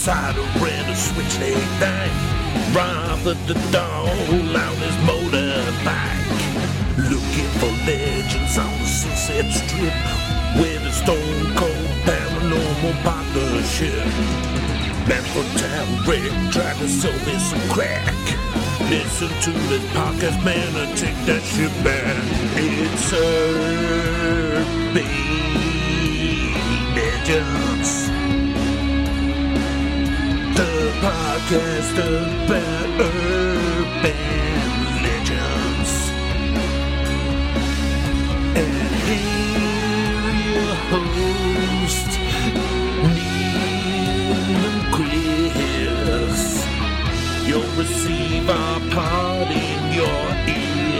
cider red a switch late night. Rather the dawn on his motorbike. Looking for legends on the Sunset Strip with a stone cold paranormal partnership. From town, Rick tried to sell me some crack. Listen to this podcast, man, and take that shit back. It's Urban Legends. Podcast about urban legends. And here your host, Neil and Chris. You'll receive our pod in your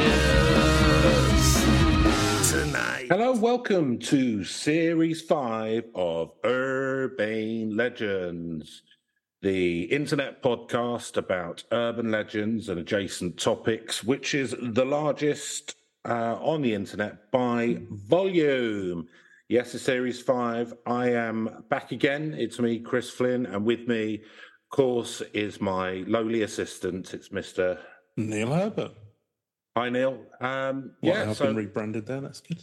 ears tonight. Hello, welcome to Series 5 of Urban Legends, the internet podcast about urban legends and adjacent topics, which is the largest uh, on the internet by volume. Yes, it's Series 5. I am back again. It's me, Chris Flynn, and with me, of course, is my lowly assistant. It's Mr. Neil Herbert. Hi, Neil. Um, yeah, I've so been rebranded there. That's good.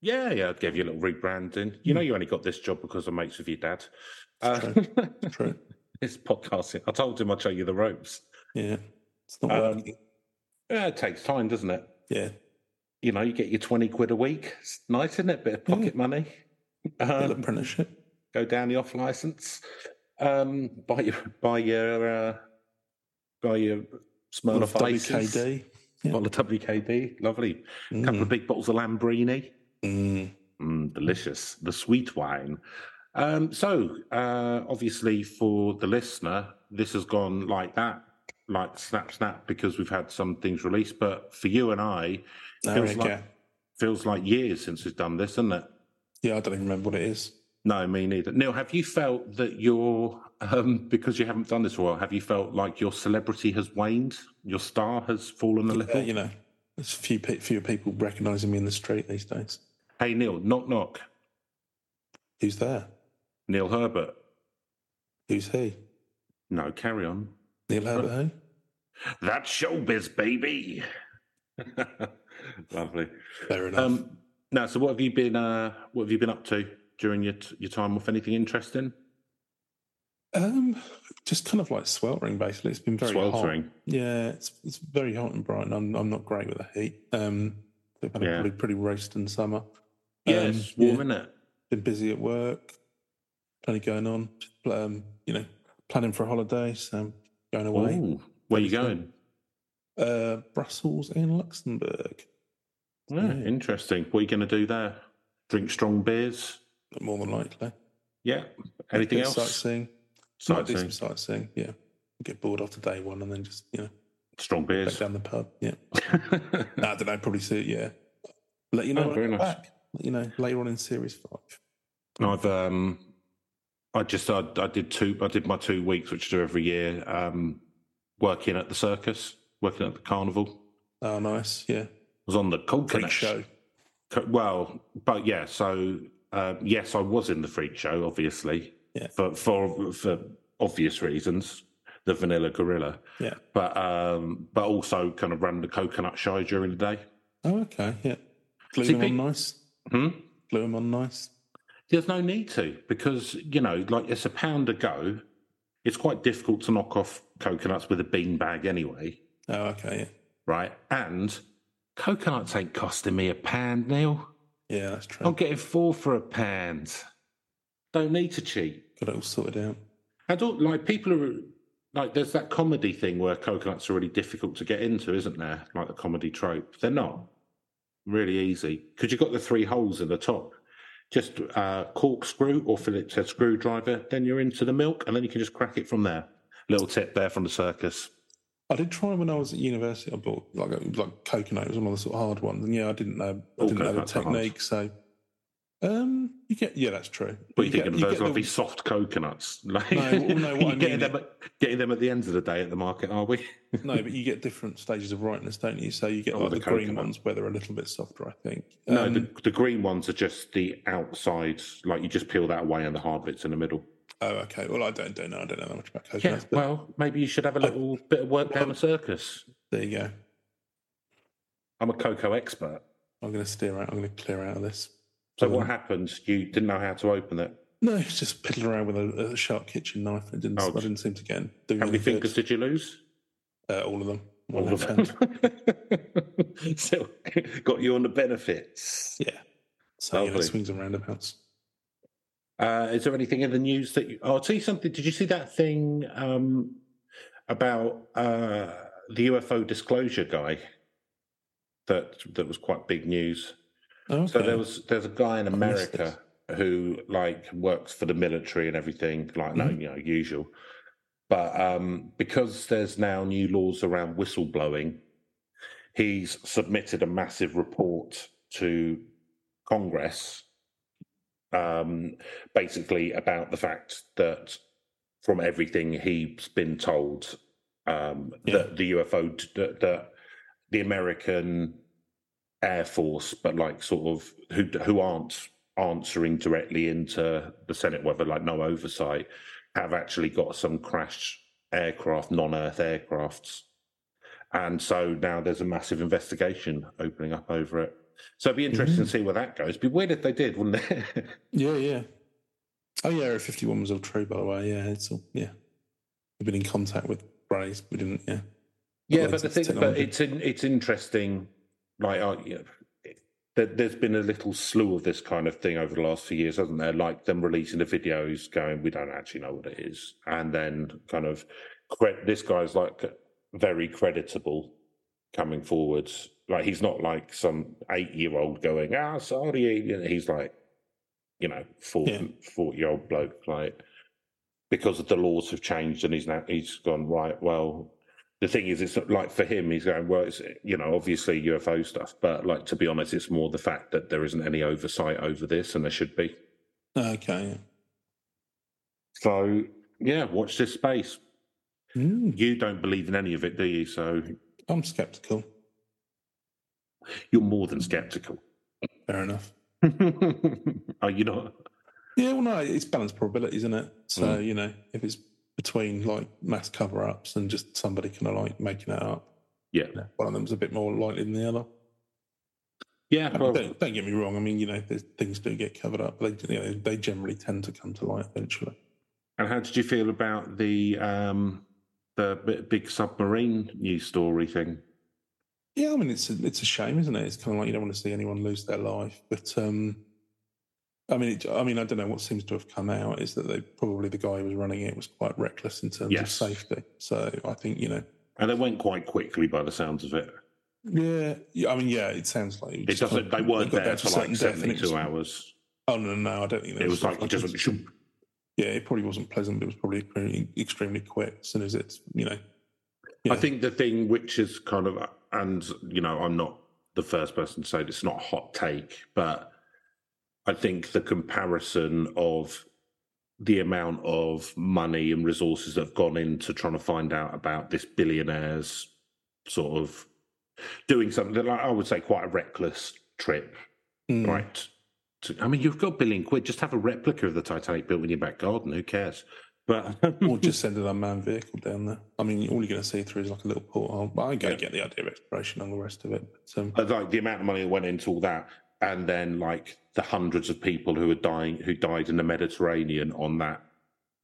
Yeah, yeah, I'd give you a little rebranding. You know, you only got this job because I'm mates with your dad. Uh, True. True. It's podcasting. I told him I'd show you the ropes. Yeah. It's not Um, working. Yeah, it takes time, doesn't it? Yeah. You know, you get your 20 quid a week. It's nice, isn't it? Bit of pocket money. Um, apprenticeship. go down the off license. Um, buy your, buy your, uh, buy your Smirnoff of WKD. Yeah. Bottle of WKD. Lovely. couple of Mm. big bottles of Lambrini. Mm. Mm, delicious. The sweet wine. Um, so, uh, obviously, for the listener, this has gone like that, like snap, snap, because we've had some things released. But for you and I, There feels like feels like years since we've done this, isn't it? Yeah, I don't even remember what it is. No, me neither. Neil, have you felt that your um, because you haven't done this for a while, have you felt like your celebrity has waned, your star has fallen a little? you know, there's a few, pe- few people recognising me in the street these days. Hey, Neil, knock knock. Who's there? Neil Herbert. Who's he? No, carry on. Neil Herbert who? That's showbiz, baby. Lovely. Fair enough. Um, now, so what have you been? Uh, what have you been up to during your t- your time off? Anything interesting? Um, just kind of like sweltering, basically. It's been very Sweltering. hot. Yeah, it's it's very hot in Brighton. I'm I'm not great with the heat. Um, we've had a Yeah. pretty, pretty roasting summer. Yeah, Um, it's warm, yeah. isn't it? Been busy at work. Plenty going on. Um, you know, planning for a holiday. So going away. Ooh, where are you going? Uh, Brussels and Luxembourg. Yeah, Yeah. interesting. What are you going to do there? Drink strong beers? More than likely. Yeah. Anything else? Sightseeing. Might do Sightseeing. some sightseeing. Yeah. Get bored after day one and then just you know Strong beers. back down the pub. Yeah. no, I don't know. Probably see it. Yeah. Let you know Oh, very nice. back. Let you know later on in series five. I've um, I just I, I did two. I did my two weeks, which I do every year. Um, working at the circus, working at the carnival. Oh, nice. Yeah. I was on the Freak coconut show. Well, but yeah. So uh, yes, I was in the freak show, obviously, Yeah. for for for obvious reasons. The Vanilla Gorilla, Yeah. but um, but also kind of ran the coconut show during the day. Oh, okay. Yeah. Glue See, them on nice. Hmm? Glue them on nice. There's no need to because you know, like it's a pound a go. It's quite difficult to knock off coconuts with a bean bag anyway, Oh, okay. right? And coconuts ain't costing me a pound, Neil. Yeah. Yeah, that's true. I'm getting four for a pound. Don't need to cheat. Got it all sorted out. I don't like people are like there's that comedy thing where coconuts are really difficult to get into, isn't there? Like the comedy trope. They're not really easy because you've got the three holes in the top. Just uh, a corkscrew or Phillips head screwdriver, then you're into the milk, and then you can just crack it from there. Little tip there from the circus. I did try when I was at university. I bought like a, like coconut. It was one of the sort of hard ones, and yeah, I didn't know. I All didn't know the coconuts are hard. technique. So, um, you get yeah, that's true. But you get- thinking those get the- soft coconuts? Like, No, well, no, what I you're getting them, at, getting them at the end of the day at the market, are we? No, but you get different stages of ripeness, don't you? So you get Oh, like the the, green ones where they're a little bit softer, I think. no, Um, the, the green ones are just the outside, like you just peel that away and the hard bits in the middle. Oh, okay. Well, I don't, don't know. I don't know that much about Yeah, coconuts. but well, maybe you should have a little bit of work down the circus. there you go. I'm a cocoa expert. I'm going to steer out. I'm going to clear out of this. So what happens? You didn't know how to open it. No, it's just piddling around with a, a sharp kitchen knife. It didn't. Oh, I didn't seem to get How many any fingers did you lose? Uh, all of them. All of them. so got you on the benefits. Yeah. So you know, swings and roundabouts. Uh, is there anything in the news that you? Oh, I'll tell you something. Did you see that thing um, about uh, the UFO disclosure guy? That that was quite big news. Okay. So there was there's a guy in America who like works for the military and everything, like no, Mhm. you know, usual. But um, because there's now new laws around whistleblowing, he's submitted a massive report to Congress, um, basically about the fact that from everything he's been told, um, Yeah. that the UFO, that, that the American Air Force, but like sort of who who aren't answering directly into the Senate, whether like no oversight, have actually got some crashed aircraft, non-Earth aircrafts, and so now there's a massive investigation opening up over it. So it'd be interesting to mm-hmm. see where that goes. Be weird if they did, wouldn't it? Yeah, yeah. Oh, yeah. Area 51 was all true, by the way. Yeah, it's all, yeah. We've been in contact with Braze. We didn't, yeah. Yeah, but the thing, but it's in, it's interesting. Like, uh, you know, it- there, there's been a little slew of this kind of thing over the last few years, hasn't there? Like them releasing the videos, going, we don't actually know what it is, and then kind of cre- this guy's like very creditable coming forwards. Like he's not like some eight year old going, ah, sorry. He's like, you know, 40, Yeah. 40 year old bloke, like because the laws have changed and he's now he's gone right. Well, the thing is, it's like for him, he's going well. It's you know obviously UFO stuff, but like to be honest, it's more the fact that there isn't any oversight over this, and there should be. Okay. So yeah, watch this space. Mm, You don't believe in any of it, do you? So I'm skeptical. you're more than skeptical. Fair enough. Are you not? Yeah, well, no, it's balanced probability, isn't it? So, Mm. you know, if it's between like mass cover ups and just somebody kind of like making it up, Yeah, one of them's a bit more likely than the other. yeah. I mean, don't, don't get me wrong. I mean, you know, things do get covered up, but they, you know, they generally tend to come to light eventually. and how did you feel about the um the big submarine news story thing? Yeah, I mean, it's a, it's a shame, isn't it? It's kind of like you don't want to see anyone lose their life, but um, I mean, it, I mean, I don't know what seems to have come out is that they probably the guy who was running it was quite reckless in terms Yes. of safety. So I think you know, And it went quite quickly by the sounds of it. yeah, yeah I mean, yeah, it sounds like It doesn't. They weren't there for like it seventy-two hours. Oh no, no, I don't think It was like it shoom. Yeah, it probably wasn't pleasant. But it was probably extremely quick. As soon as it's you know, yeah. I think the thing which is kind of, and you know, I'm not the first person to say it's not a hot take, but I think the comparison of the amount of money and resources that have gone into trying to find out about this billionaire's sort of doing something like I would say quite a reckless trip, Mm. right? To, I mean, you've got a billion quid. Just have a replica of the Titanic built in your back garden. Who cares? But or just send an unmanned vehicle down there. I mean, all you're going to see through is like a little porthole. But I go Yeah. get the idea of exploration and the rest of it. But um, like the amount of money that went into all that, and then like the hundreds of people who are dying, who died in the Mediterranean on that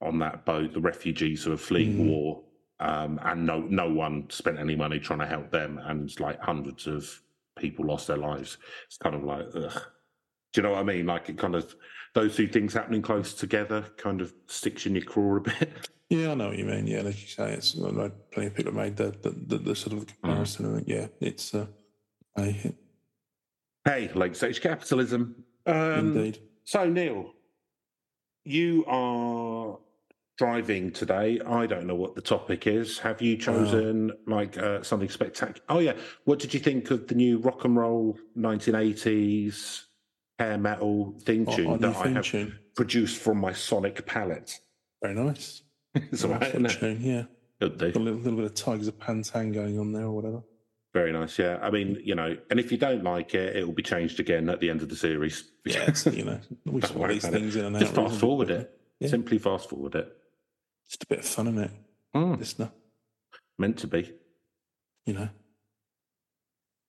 on that boat, the refugees who are fleeing Mm. war, um, and no no one spent any money trying to help them, and like hundreds of people lost their lives. It's kind of like, ugh. do you know what I mean? Like it kind of those two things happening close together kind of sticks in your craw a bit. yeah, I know what you mean. Yeah, like you say, it's I know plenty of people have made the the, the, the sort of comparison. And yeah, it's uh, I, hey, late stage capitalism. Um, indeed. So, Neil, you are driving today. I don't know what the topic is. Have you chosen like uh, something spectacular? Oh, yeah. What did you think of the new rock and roll 1980s hair metal theme Oh, tune new that I have tune. produced from my sonic palette? Very nice. It's all right, isn't it? tune, yeah. Got a little, little bit of Tygers of Pan Tang going on there or whatever. Very nice. Yeah. I mean, you know, and if you don't like it, it will be changed again at the end of the series. Yeah, you know, we worry these things in and out. Just fast forward it. Yeah. Simply fast forward it. Just a bit of fun, isn't it, Mm, listener? meant to be. You know.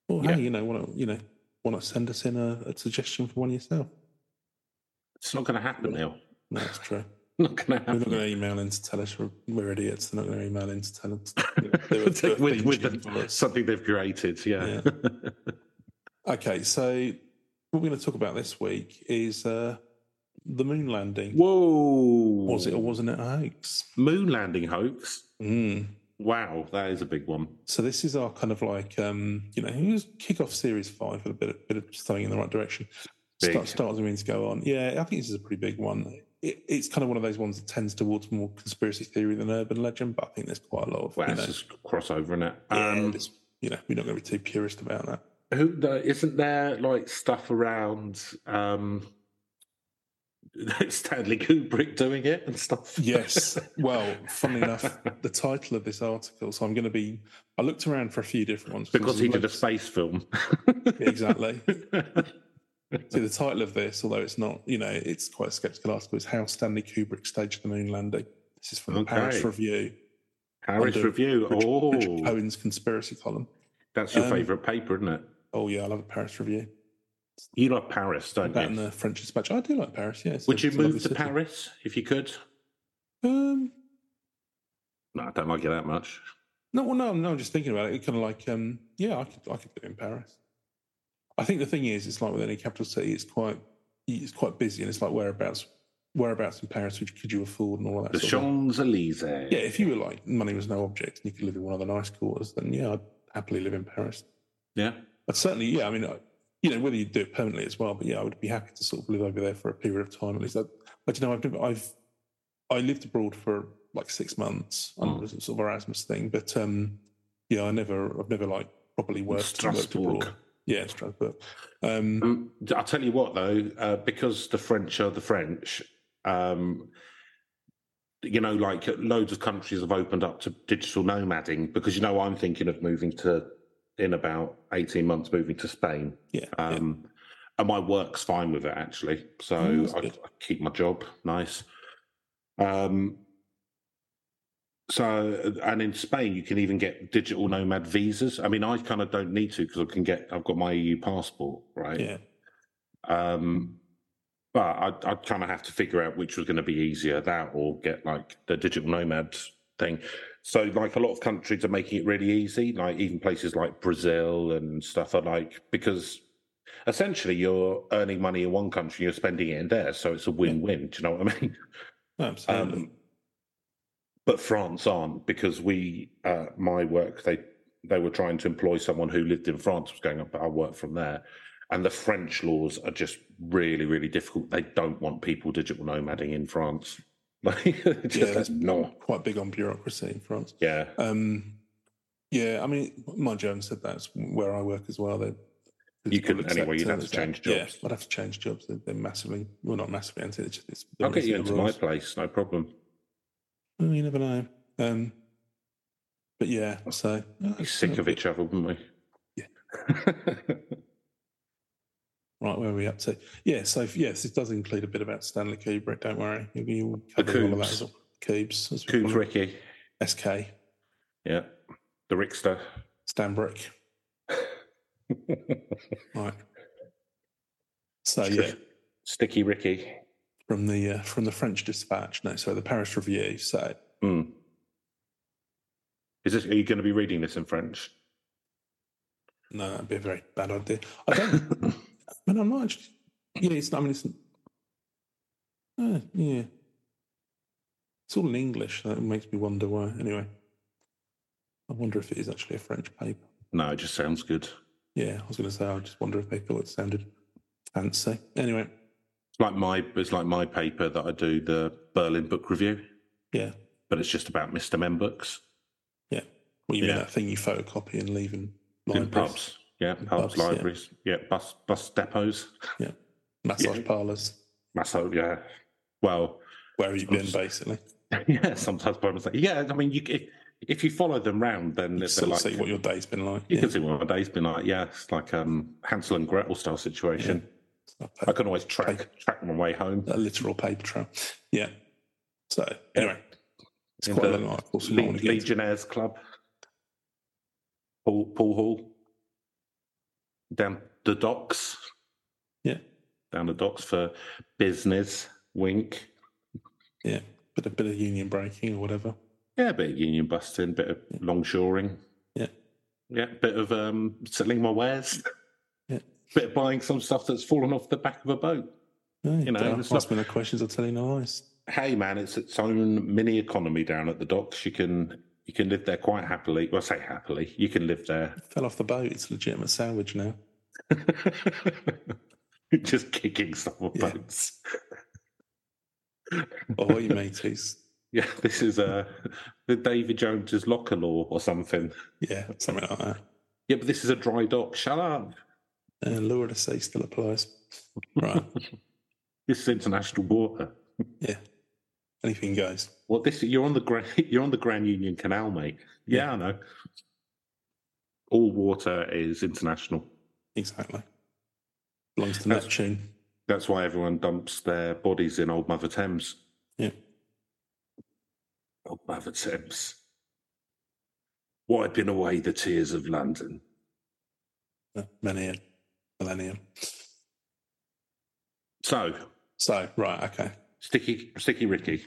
Well, Yeah. hey, you know, why not, you know, why not send us in a, a suggestion for one yourself? It's not going to happen, Neil. No, that's true. Not going to happen. We're not going to email in to tell us we're, we're idiots. They're not going to email in to tell us. you know, do a- do a with with the, something they've created, yeah. Okay, so what we're going to talk about this week is uh, the moon landing. Whoa! Was it or wasn't it a hoax? moon landing hoax? Mm. Wow, that is a big one. So this is our kind of like um, you know, it was kick off series five with a bit of, bit of something in the right direction. Big. Start, start means go on. Yeah, I think this is a pretty big one. It, it's kind of one of those ones that tends towards more conspiracy theory than urban legend, but I think there's quite a lot of Well, you know, just crossover in it. yeah, Um, it's- you know, we're not going to be too purist about that. who isn't there like stuff around um, Stanley Kubrick doing it and stuff? Yes. Well, funnily enough, the title of this article. So I'm going to be. I looked around for a few different ones because he did a space film. exactly. See, the title of this, although it's not, you know, it's quite a skeptical article, is How Stanley Kubrick Staged the Moon Landing. This is from the Paris Review, Paris Review. Richard, Oh, Richard Cohen's conspiracy column. that's your Um, favourite paper, isn't it? Oh, yeah, I love a Paris Review. You like Paris, don't That you? the French Dispatch. I do like Paris, yeah. Would you it's move to city. Paris if you could? Um, No, I don't like it that much. no, well, no, no, I'm just thinking about it. It kind of like, um, yeah, I could, I could live in Paris. I think the thing is, it's like with any capital city, it's quite, it's quite busy, and it's like whereabouts, whereabouts in Paris would, could you afford and all that. The sort of thing. Champs Elysees. Yeah, if you were like money was no object and you could live in one of the nice quarters, then yeah, I'd happily live in Paris. Yeah. But certainly, yeah, I mean, you know, whether you do it permanently as well, but yeah, I would be happy to sort of live over there for a period of time at least. I, but you know, I've never, I've I lived abroad for like six months on Mm. a sort of Erasmus thing, but um, yeah, I never, I've never like properly worked, worked abroad. Yeah, Strasbourg. Um, Um, I'll tell you what, though, uh, because the French are the French, um, you know, like loads of countries have opened up to digital nomading because, you know, I'm thinking of moving to, in about 18 months, moving to Spain. yeah, yeah. Um, And my work's fine with it, actually. So that's I. I keep my job. Nice. Um, so, and in Spain, you can even get digital nomad visas. I mean, I kind of don't need to because I can get, I've got my EU passport, right? yeah. Um, but I'd, I'd kind of have to figure out which was going to be easier, that or get like the digital nomad thing. So, like a lot of countries are making it really easy, like even places like Brazil and stuff are like, because essentially you're earning money in one country, you're spending it in there. So it's a win win. Do you know what I mean? Absolutely. Um, but France aren't because we, uh, my work, they they were trying to employ someone who lived in France, was going up, but I work from there. And the French laws are just really, really difficult. They don't want people digital nomading in France. It's yeah, that's not. quite big on bureaucracy in France. Yeah, Um, yeah, I mean, my Jones said that's where I work as well. They, You couldn't anyway, you'd have to change jobs. Yeah, I'd have to change jobs. They're, they're massively, well, not massively anti. It's it's, I'll get you into my place, no problem. Oh, you never know. Um, but yeah, so Be sick of each other, wouldn't we? Yeah. Right, where are we up to? Yeah, so yes, this does include a bit about Stanley Kubrick. Don't worry, you, you The cover all of that Coobs. as well. Coombs. Ricky. SK, Yeah. The Rickster. Stanbrick. Right. So yeah, Sticky Ricky. From the uh, from the French Dispatch. No, so the Paris Review. So Hmm. Is this? Are you going to be reading this in French? no, that'd be a very bad idea. I don't. I mean, I'm not actually. Yeah, it's. I mean, it's. Uh, yeah, it's all in English. That makes me wonder why. Anyway, I wonder if it is actually a French paper. No, it just sounds good. Yeah, I was going to say. I just wonder if they thought it sounded fancy. Anyway, It's like my it's like my paper that I do the Berlin Book Review, yeah, but it's just about Mr. Men books yeah. Well, you mean that thing you photocopy and leave in in pubs. Yeah, pubs, pubs, libraries, yeah. bus bus depots. Yeah, massage Yeah. parlours. massage, yeah. Well, Where have you been, basically? yeah. Sometimes people say, yeah. I mean, you if, if you follow them round, then You of like see what your day's been like. you yeah. can see what my day's been like. Yeah, it's like um Hansel and Gretel style situation. I can always track track my way home. a literal paper trail. Yeah. So anyway, it's In quite a long article. So Le- Legionnaires Club. Paul, Paul Hall. Down the docks. Yeah. Down the docks for business. Wink. yeah, bit a bit of union breaking or whatever. Yeah, a bit of union busting, bit of longshoring. Yeah. Yeah, bit of um, selling my wares. Bit of buying some stuff that's fallen off the back of a boat. No, You know, ask not- me no questions. I'll tell you no lies. Hey man, it's its own mini economy down at the docks. You can you can live there quite happily. Well, I say happily. You can live there. Fell off the boat. It's a legitimate salvage now. Just kicking stuff off Yeah. boats. Ahoy, mateys. Yeah, this is uh, the David Jones's locker law or something. Yeah, something like that. Yeah, but this is a dry dock. Shut up. And law of the sea still applies. Right. This is international water. yeah. Anything goes. Well, this you're on the Grand you're on the Grand Union Canal, mate. Yeah, I know. All water is international. Exactly. Belongs to That's- Neptune. That's why everyone dumps their bodies in Old Mother Thames. Yeah. Old Mother Thames. Wiping away the tears of London. Uh, Millennium. Millennium. So, So, right, okay. Sticky Sticky Ricky,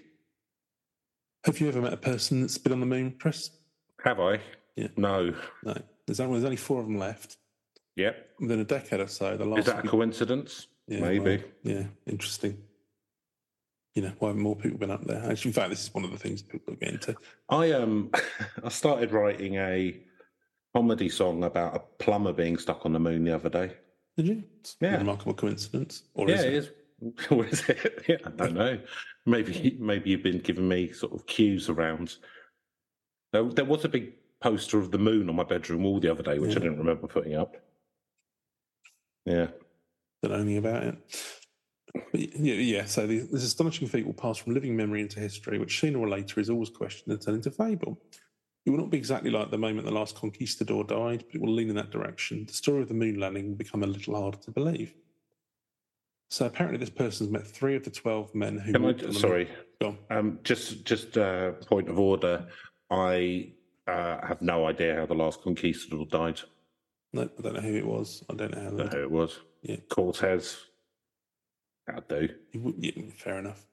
Have you ever met a person that's been on the moon, Chris? have I? Yeah. No. No. There's only, there's only four of them left. Yep. Within a decade or so, the last Is that a coincidence? Yeah, Maybe. well, yeah, interesting. You know, why haven't more people been up there? Actually, in fact, this is one of the things people get into. I um I started writing a comedy song about a plumber being stuck on the moon the other day. Did you? It's a Yeah. remarkable coincidence. Or yeah, is it it? is. What is it? Yeah, I don't know. Maybe maybe you've been giving me sort of cues around. There, there was a big poster of the moon on my bedroom wall the other day, which I didn't remember putting up. Yeah. Don't know anything about it. But yeah, yeah, so this astonishing feat will pass from living memory into history, which sooner or later is always questioned and turned into fable. It will not be exactly like the moment the last conquistador died, but it will lean in that direction. The story of the moon landing will become a little harder to believe. So apparently, this person's met three of the 12 men who. Can walked on I, sorry, um, just just uh, point of order. I uh, have no idea how the last conquistador died. No, I don't know who it was. I don't know how. I don't know who it was. Yeah. Cortez. That'll do. would- yeah, fair enough.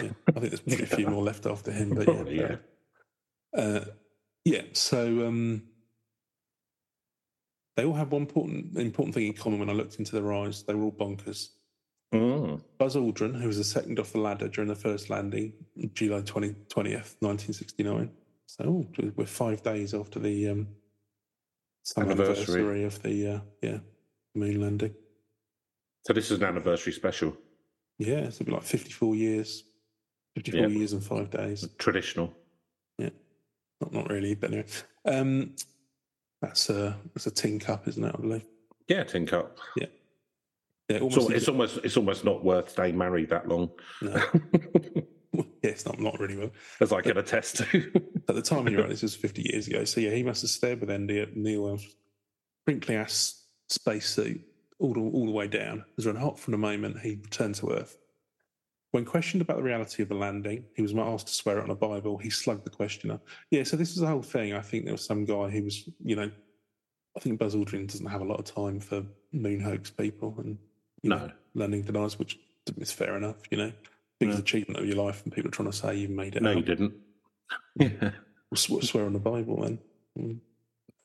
Yeah, I think there's probably a few more left after him, but Probably, yeah. Uh, yeah. So um, they all have one important important thing in common. When I looked into their eyes, they were all bonkers. Mm. Buzz Aldrin, who was the second off the ladder during the first landing, July 20, 20th, 1969. So oh, we're five days after the um, Anniversary. anniversary of the uh, yeah moon landing. So this is an anniversary special. Yeah, it'll be like 54 years, 54 Yeah. years and five days. Traditional. Not, not really, but anyway. Um, that's a that's a tin cup, isn't it? I believe. Yeah, tin cup. Yeah, almost. So it's almost it's almost not worth staying married that long, no. yeah, it's not not really well. as I can attest to. At the time you wrote this was 50 years ago. So yeah, he must have stayed with Andy at Neil crinkly ass spacesuit all the, all the way down. As when hot from the moment he returned to Earth. When questioned about the reality of the landing, he was asked to swear it on a Bible. He slugged the questioner. Yeah, so this is the whole thing. I think there was some guy who was, you know, I think Buzz Aldrin doesn't have a lot of time for moon hoax people and you No. know, landing deniers, which is fair enough. You know, biggest No. achievement of your life, and people are trying to say you've made it. no, you didn't. Yeah. We'll swear on the Bible then.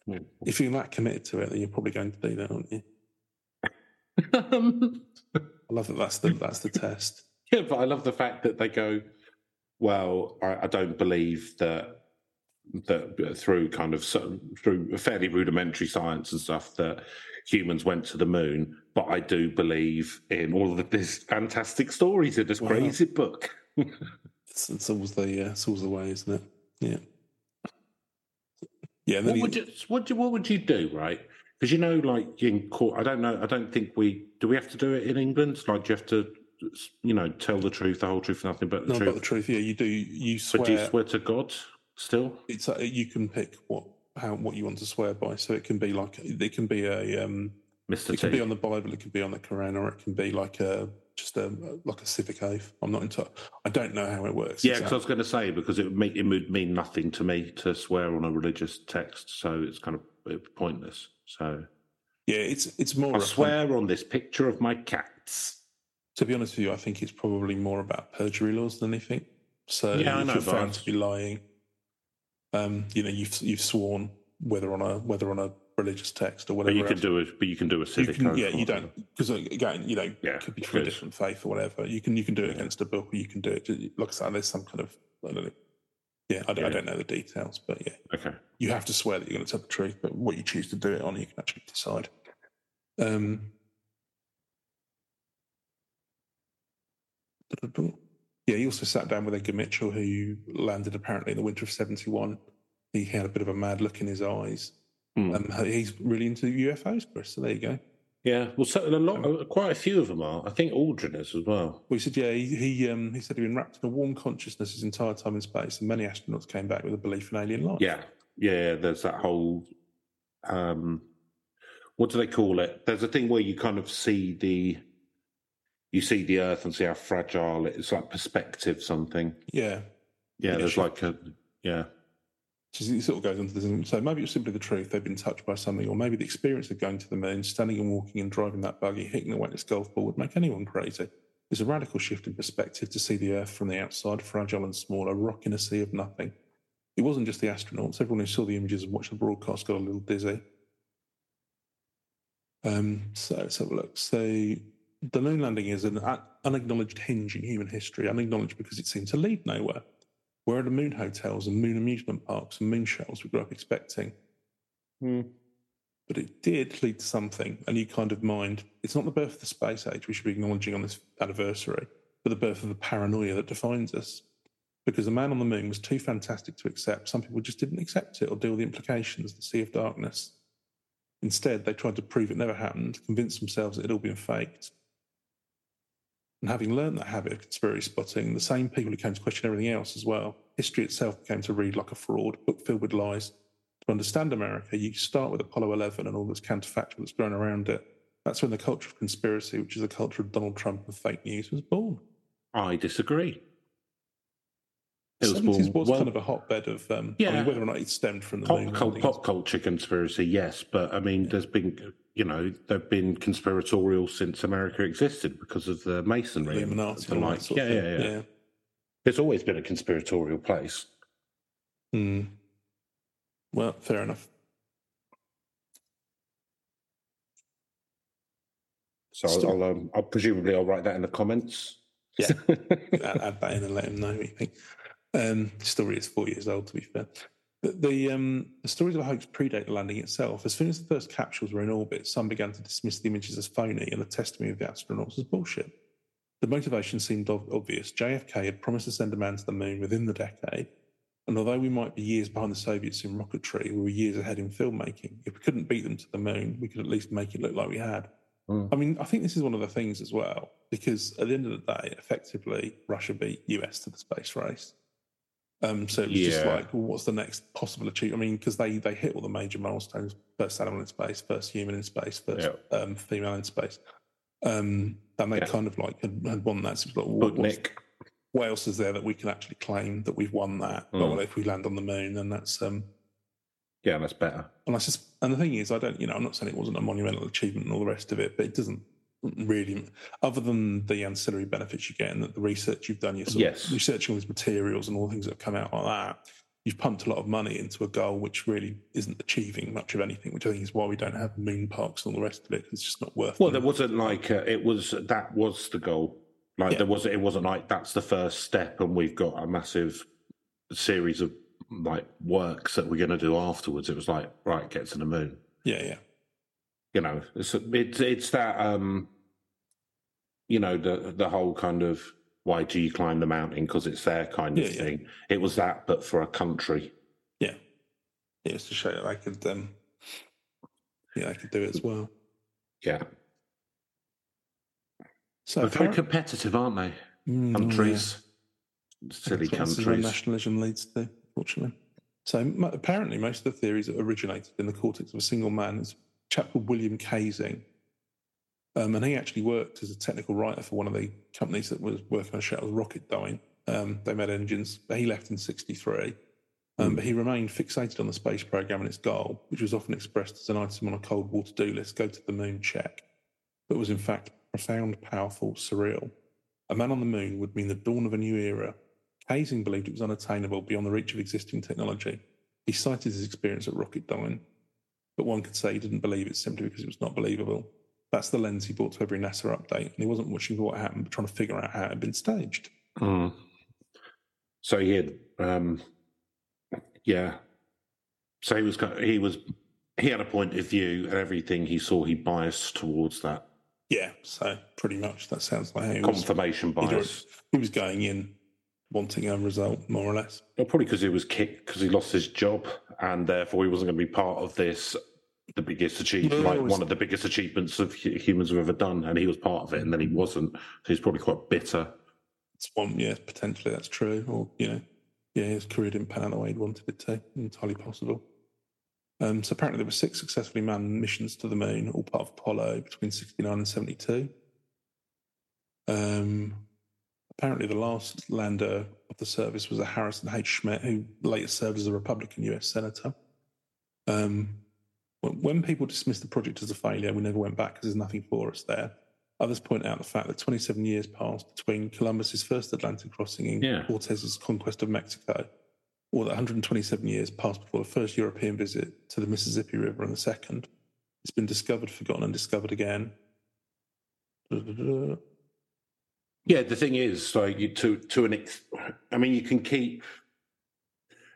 Mm. If you're that committed to it, then you're probably going to do that, aren't you? I love that. That's the that's the test. Yeah, but I love the fact that they go, well, I, I don't believe that that through kind of through fairly rudimentary science and stuff that humans went to the moon, but I do believe in all of this fantastic stories in this Wow. crazy book. It's, it's always the uh, it's always the way, isn't it? Yeah. Yeah. What he- would you what, do- what would you do, right? Because you know, like in court, I don't know. I don't think we do. We have to do it in England. Like, do you have to, you know, tell the truth, the whole truth, nothing but the no, truth? about the truth. Yeah, you do. You swear. but do you swear to God still? it's uh, you can pick what how what you want to swear by. So it can be like it can be a um, Mr. it can be on the Bible, it can be on the Quran, or it can be like a just a like a civic oath. I'm not into. I don't know how it works. Yeah, because I was going to say because it would make it would mean nothing to me to swear on a religious text, so it's kind of pointless. So yeah, it's it's more. I swear on this picture of my cats. To be honest with you, I think it's probably more about perjury laws than anything. So Yeah, if you're found to be lying, um, you know, you've you've sworn whether on a whether on a religious text or But whatever. you can else. do it. But you can do a You civic. can, oath yeah, you don't because again, you know, Yeah, it could be from a different faith or whatever. You can you can do it Yeah. against a book, or you can do it. Like I said, there's some kind of I don't know. Yeah, I don't, I don't know the details, but yeah, Okay. you have to swear that you're going to tell the truth. But what you choose to do it on, you can actually decide. Um, yeah, he also sat down with Edgar Mitchell, who landed apparently in the winter of '71. He had a bit of a mad look in his eyes. Hmm. Um, he's really into UFOs, Chris. So there you go. Yeah. Well, so, a lot, uh, quite a few of them are. I think Aldrin is as well. Well, he said, yeah, he he, um, he said he'd been wrapped in a warm consciousness his entire time in space, and many astronauts came back with a belief in alien life. Yeah. Yeah. There's that whole. Um, what do they call it? There's a thing where you kind of see the. You see the Earth and see how fragile it is, like perspective something. yeah. Yeah, there's sure. like a yeah. It sort of goes into this. So maybe it's simply the truth. They've been touched by something, or maybe the experience of going to the moon, standing and walking and driving that buggy, hitting the wetness golf ball would make anyone crazy. It's a radical shift in perspective to see the Earth from the outside, fragile and small, a rock in a sea of nothing. It wasn't just the astronauts. Everyone who saw the images and watched the broadcast got a little dizzy. Um, so let's have a look. So the moon landing is an unacknowledged hinge in human history, unacknowledged because it seemed to lead nowhere. Where are the moon hotels and moon amusement parks and moon shuttles we grew up expecting? Hmm. But it did lead to something, a new kind of mind it's not the birth of the space age we should be acknowledging on this anniversary, but the birth of the paranoia that defines us. Because the man on the moon was too fantastic to accept. Some people just didn't accept it or deal with the implications, the sea of darkness. Instead, they tried to prove it never happened, convince themselves that it had all been faked. And having learned that habit of conspiracy spotting, the same people who came to question everything else as well, history itself became to read like a fraud, book filled with lies. To understand America, you start with Apollo 11 and all this counterfactual that's grown around it. That's when the culture of conspiracy, which is the culture of Donald Trump and fake news, was born. I disagree. It was 70s was well, kind of a hotbed of, um, I Yeah. mean, whether or not it stemmed from the pop, moon cul- landing. pop culture conspiracy, yes, but I mean, there's been you know there've been conspiratorial since America existed because of the masonry, and Illuminati the and all that like. Yeah, yeah, thing. yeah, It's always been a conspiratorial place. Hmm. Well, fair enough. So Still- I'll, um, I'll presumably I'll write that in the comments. Yeah. add, add that in and let him know what you think. Um, the story is four years old, to be fair. But the um, the stories of the hoax predate the landing itself. As soon as the first capsules were in orbit, some began to dismiss the images as phony and the testimony of the astronauts as bullshit. The motivation seemed obvious. JFK had promised to send a man to the moon within the decade, and although we might be years behind the Soviets in rocketry, we were years ahead in filmmaking. If we couldn't beat them to the moon, we could at least make it look like we had. Mm. I mean, I think this is one of the things as well, because at the end of the day, effectively, Russia beat US to the space race. Um, so it was just like, well, what's the next possible achievement? I mean, because they they hit all the major milestones: first animal in space, first human in space, first um, female in space. Um, and they Yeah. kind of like had, had won that. So it was like, what, what else is there that we can actually claim that we've won that? Mm. Well, if we land on the moon, then that's um, Yeah, that's better. and I just, and the thing is, I don't, you know, I'm not saying it wasn't a monumental achievement and all the rest of it, but it doesn't really, other than the ancillary benefits you get and that the research you've done, you're Yes. researching all these materials and all the things that have come out like that. You've pumped a lot of money into a goal which really isn't achieving much of anything, which I think is why we don't have moon parks and all the rest of it. It's just not worth. It. Well, there wasn't like uh, it was that was the goal. Like Yeah. there was it wasn't like that's the first step, and we've got a massive series of like works that we're going to do afterwards. It was like right, get to the moon. yeah, yeah, You know, it's it's it's that um, you know the the whole kind of why do you climb the mountain because it's there kind of Yeah, yeah. thing. It was that, but for a country. yeah. Yeah, it's to show that they could, um, yeah, I could do it as well. Yeah, So they're very competitive, aren't they? Mm, oh, yeah. Countries, silly That's what this is where countries. nationalism leads to, fortunately. So apparently, most of the theories originated in the cortex of a single man. It's a chap called William Kaysing. Um, and he actually worked as a technical writer for one of the companies that was working on Shuttle's Rocketdyne. Um, they made engines. But he left in 63. Um, But he remained fixated on the space program and its goal, which was often expressed as an item on a Cold War to do list go to the moon, check, but was in fact profound, powerful, surreal. A man on the moon would mean the dawn of a new era. Kaysing believed it was unattainable beyond the reach of existing technology. He cited his experience at Rocketdyne, but one could say he didn't believe it simply because it was not believable. That's the lens he brought to every NASA update, and he wasn't watching for what happened, but trying to figure out how it had been staged. Mm. So he had, um, yeah. So he was, he was, he had a point of view, and everything he saw, he biased towards that Yeah, so pretty much that sounds like how was, confirmation he'd bias. he was going in wanting a result, more or less. Well, probably because he was kicked because he lost his job, and therefore he wasn't going to be part of this. The biggest achievement, like one of the biggest achievements of humans have ever done, and he was part of it, and then he wasn't. So he's probably quite bitter. It's one, yeah, potentially that's true. Or, you know, yeah, his career didn't pan out the way he'd wanted it to. Entirely possible. Um, so apparently there were six successfully manned missions to the moon, all part of Apollo between 69 and 72. Um, apparently the last lander of the service was a Harrison H. Schmitt, who later served as a Republican US Senator. Um, when- people dismissed the project as a failure, we never went back because there's nothing for us there. Others point out the fact that 27 years passed between Columbus's first Atlantic crossing and Yeah. Cortez's conquest of Mexico, or that 127 years passed before the first European visit to the Mississippi River and the second. It's been discovered, forgotten, and discovered again. Yeah, the thing is, like you to to an, ex- I mean, you can keep.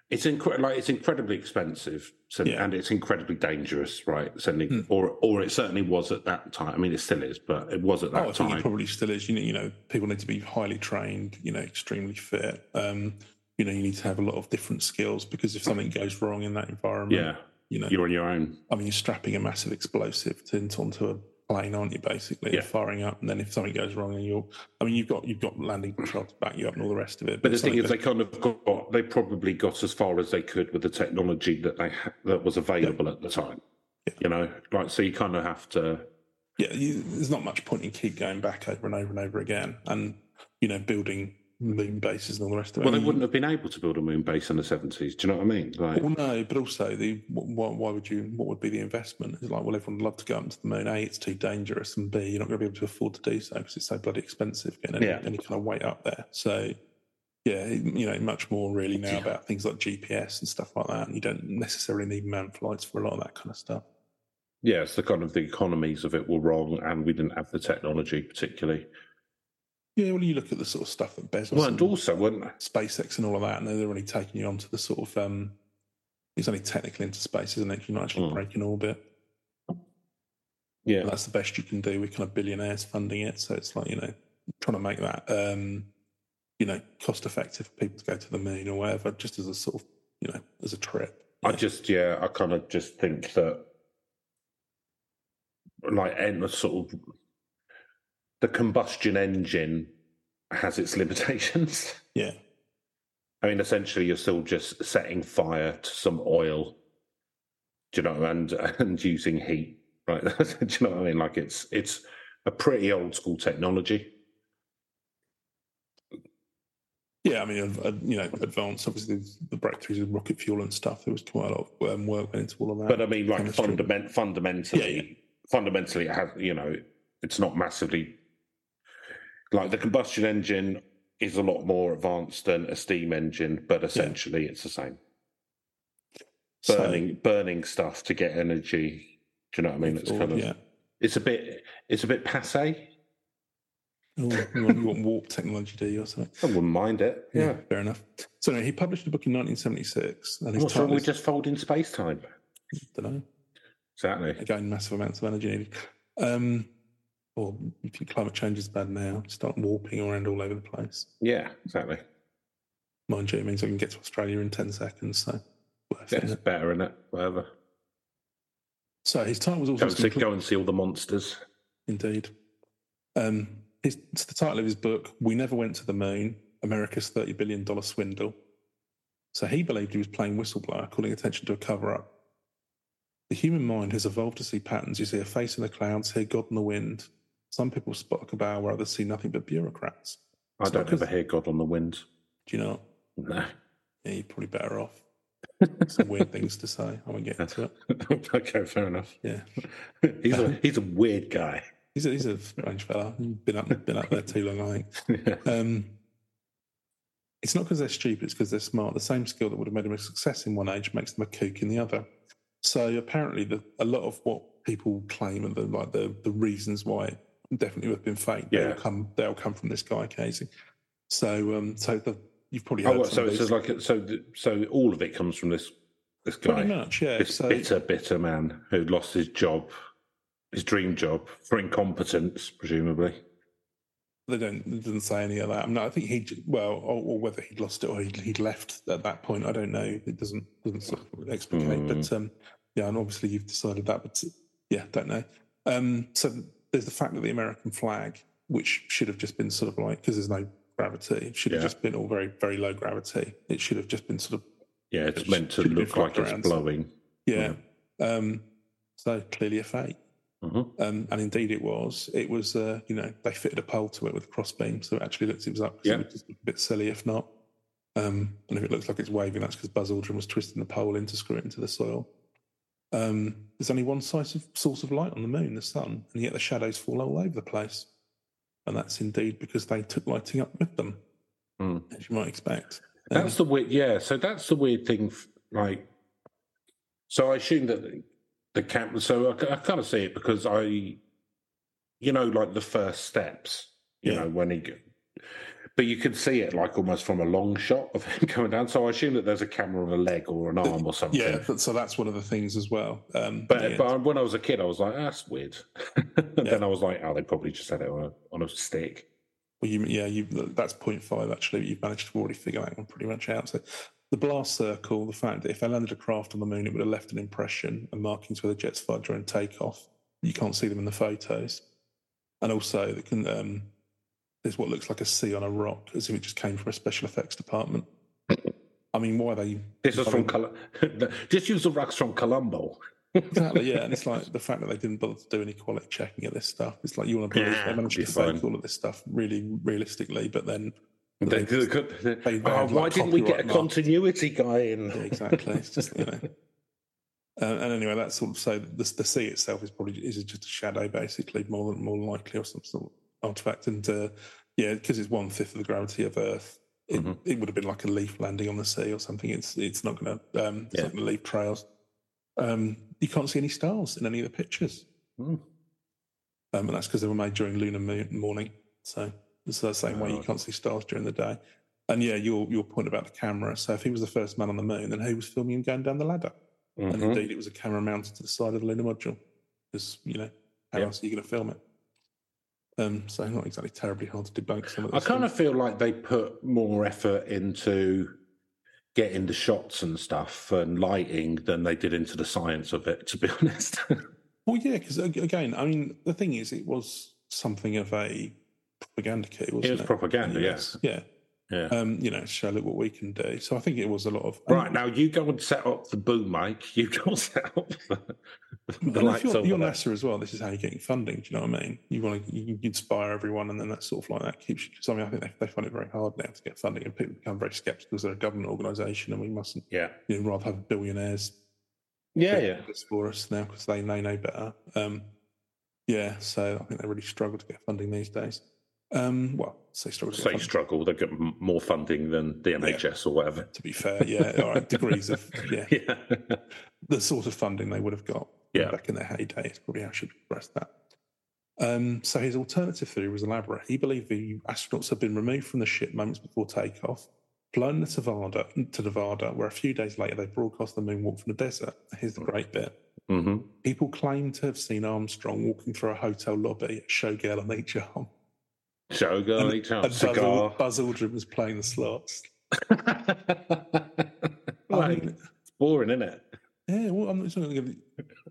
It's incre- like it's incredibly expensive, so, Yeah. and it's incredibly dangerous, right? Sending, Hmm. or or it certainly was at that time. I mean, it still is, but it was at that time. Oh, I think time. it probably still is. You know, you know, people need to be highly trained. You know, extremely fit. Um, you know, you need to have a lot of different skills because if something goes wrong in that environment, yeah, you know, you're on your own. I mean, you're strapping a massive explosive to, onto a plane, aren't you? Basically, Yeah. firing up, and then if something goes wrong, and you're, I mean, you've got you've got landing control to back you up and all the rest of it. But the thing is, they kind of got, they probably got as far as they could with the technology that they ha- that was available at the time. Yeah. You know, like so, you kind of have to. yeah, you, there's not much point in keep going back over and over and over again, and you know, building moon bases and all the rest of it. Well, they wouldn't have been able to build a moon base in the seventies. Do you know what I mean? Like, Well, no, but also the why, why would you? What would be the investment? It's like, well, everyone would love to go up to the moon. A, it's too dangerous, and B, you're not going to be able to afford to do so because it's so bloody expensive getting any, Yeah. any kind of weight up there. So, yeah, you know, much more really now about things like GPS and stuff like that, and you don't necessarily need manned flights for a lot of that kind of stuff. yes, the kind of the economies of it were wrong, and we didn't have the technology particularly. Yeah, well, you look at the sort of stuff that Bezos Well, and also, weren't SpaceX and all of that, and they're only taking you onto the sort of um, it's only technically into space, isn't it? You're not actually Mm. breaking orbit. yeah, And that's the best you can do with kind of billionaires funding it. So it's like, you know, trying to make that, um, you know, cost effective for people to go to the moon or whatever, just as a sort of, you know, as a trip. I just yeah, I kind of just think that like the sort of the combustion engine has its limitations. Yeah. I mean, essentially, you're still just setting fire to some oil, do you know, and and using heat, right? do you know what I mean? Like it's it's a pretty old school technology. Yeah. I mean, you know, advanced, obviously, the breakthroughs with rocket fuel and stuff, there was quite a lot of um, work went into all of that. But I mean, like fundament, fundamentally, Yeah, yeah. fundamentally, it has you know, it's not massively like the combustion engine is a lot more advanced than a steam engine, but essentially, it's the same. So- Burning, burning stuff to get energy. Do you know what I mean? It's kind of yeah. it's a bit it's a bit passe. Oh, you, want, you want warp technology, do you, or something? I wouldn't mind it. Yeah. Fair enough. So he published a book in 1976, and his What's wrong with is, just folding space time? don't know, Exactly. again, massive amounts of energy needed. Um, or you climate change is bad now, start warping around all over the place. Yeah, exactly. Mind you, it means I can get to Australia in 10 seconds, so worth Yeah, it. it's isn't it? better in it. Whatever. So his title was also see, go and see all the monsters. Indeed. Um, his, it's the title of his book, We Never Went to the Moon America's $30 Billion Swindle. So he believed he was playing whistleblower, calling attention to a cover up. The human mind has evolved to see patterns. You see a face in the clouds, hear God in the wind, Some people spot a cabal where others see nothing but bureaucrats. I It's don't ever hear God on the wind. Do you know? No. Yeah, you're probably better off. Some weird things to say. I won't get into it. okay, fair enough. Yeah, He's a he's a weird guy. he's a, he's a strange fella. Been up been up there too long, I think. Um, it's not because they're stupid; it's because they're smart. The same skill that would have made them a success in one age makes them a kook in the other. So apparently, the, a lot of what people claim and the like the the reasons why definitely would have been fake, Yeah. they'll come they'll come from this guy Kaysing. So um, so the you've probably heard Oh, what, some so it's like so so all of it comes from this this guy. pretty much, yeah. this So bitter bitter man who lost his job, his dream job for incompetence, presumably. they don't it doesn't say any of that. I mean, I think he well, or, or whether he'd lost it or he'd, he'd left at that point, I don't know. It doesn't doesn't sort of explicate. Hmm. But um, yeah, and obviously you've decided that. But yeah, don't know. Um, so there's the fact that the American flag, which should have just been sort of like because there's no gravity, it should have Yeah. just been all very very low gravity. It should have just been sort of Yeah, it's It meant to look like flopped it's blowing. yeah. Um, so clearly a fake. Mhm. Um, and indeed it was. It was, uh, you know, they fitted a pole to it with a crossbeam, so it actually looks it was up. Yeah. It a bit silly if not. Um, and if it looks like it's waving, that's because Buzz Aldrin was twisting the pole in to screw it into the soil. Um, there's only one source of, source of light on the moon, the sun, and yet the shadows fall all over the place. And that's indeed because they took lighting up with them, Hmm. as you might expect. Um, That's the weird, yeah. So that's the weird thing. Like, so I assume that the- the camp. So I, kind of see it because I, you know, like the first steps. You Yeah. know when he, but you can see it like almost from a long shot of him coming down. So I assume that there's a camera on a leg or an arm or something. yeah, so that's one of the things as well. Um, But, but when I was a kid, I was like, that's weird. and then I was like, oh, they probably just had it on a, on a stick. Well, you, yeah, you, that's point five actually. You've managed to already figure that one pretty much out. So the blast circle, the fact that if they landed a craft on the moon, it would have left an impression and markings where the jets fired during takeoff. You can't see them in the photos. And also, they can, um, there's what looks like a C on a rock, as if it just came from a special effects department. I mean, why are they This was I from Col- just use the rocks from Colombo. exactly? Yeah, and it's like the fact that they didn't bother to do any quality checking of this stuff. It's like you want to believe Yeah, they managed to fake all of this stuff really realistically, but then They, They- could, they oh, had, why like, didn't we get a mark. continuity guy in? Yeah, exactly. It's just you know. Uh, and anyway, that's sort of so the, the C itself is probably is just a shadow, basically, more than more likely, or some sort artifact. And uh, yeah, because it's one fifth of the gravity of Earth, it, Mhm. it would have been like a leaf landing on the sea or something. It's it's not going to um, Yeah. not leave trails. Um, you can't see any stars in any of the pictures, Hmm. um, and that's because they were made during lunar moon, morning. So it's the same way you Oh. can't see stars during the day. And yeah, your your point about the camera. So if he was the first man on the moon, then he was filming him going down the ladder? And Mhm. indeed, it was a camera mounted to the side of the lunar module. Because you know, how else are you going to film it? Um, so not exactly terribly hard to debunk some of I kind of feel like they put more effort into getting the shots and stuff and lighting than they did into the science of it, to be honest. Well, yeah, because again, I mean, the thing is, it was something of a propaganda wasn't it? it was propaganda, yes. Yeah. Yeah. Um, you know, show look what we can do. So I think it was a lot of Right now, you go and set up the boom mic. You go and set up the, the lights you're, you're. NASA as well. This is how you're getting funding. Do you know what I mean? You want to you inspire everyone, and then that sort of like that keeps. you I mean, I think they, they find it very hard now to get funding, and people become very skeptical because they're a government organisation, and we mustn't Yeah, you know, rather have billionaires yeah, yeah. this for us now because they, they know better. Um, yeah, so I think they really struggle to get funding these days. Um, well, say struggle Say struggle. They get more funding than the NHS or whatever. To be fair, yeah, all right, degrees of yeah, Yeah, the sort of funding they would have got Yeah. back in their heyday is probably how I should express that. Um, so his alternative theory was elaborate. He believed the astronauts had been removed from the ship moments before takeoff, flown to Nevada, to Nevada, where a few days later they broadcast the moonwalk from the desert. Here's the great bit. hmm People claim to have seen Armstrong walking through a hotel lobby, showgirl on each arm. Showgirl, And- each And Buzz, cigar. Buzz Aldrin was playing the slots. Like, mean, it's boring, isn't it? yeah, well, I'm just going to give.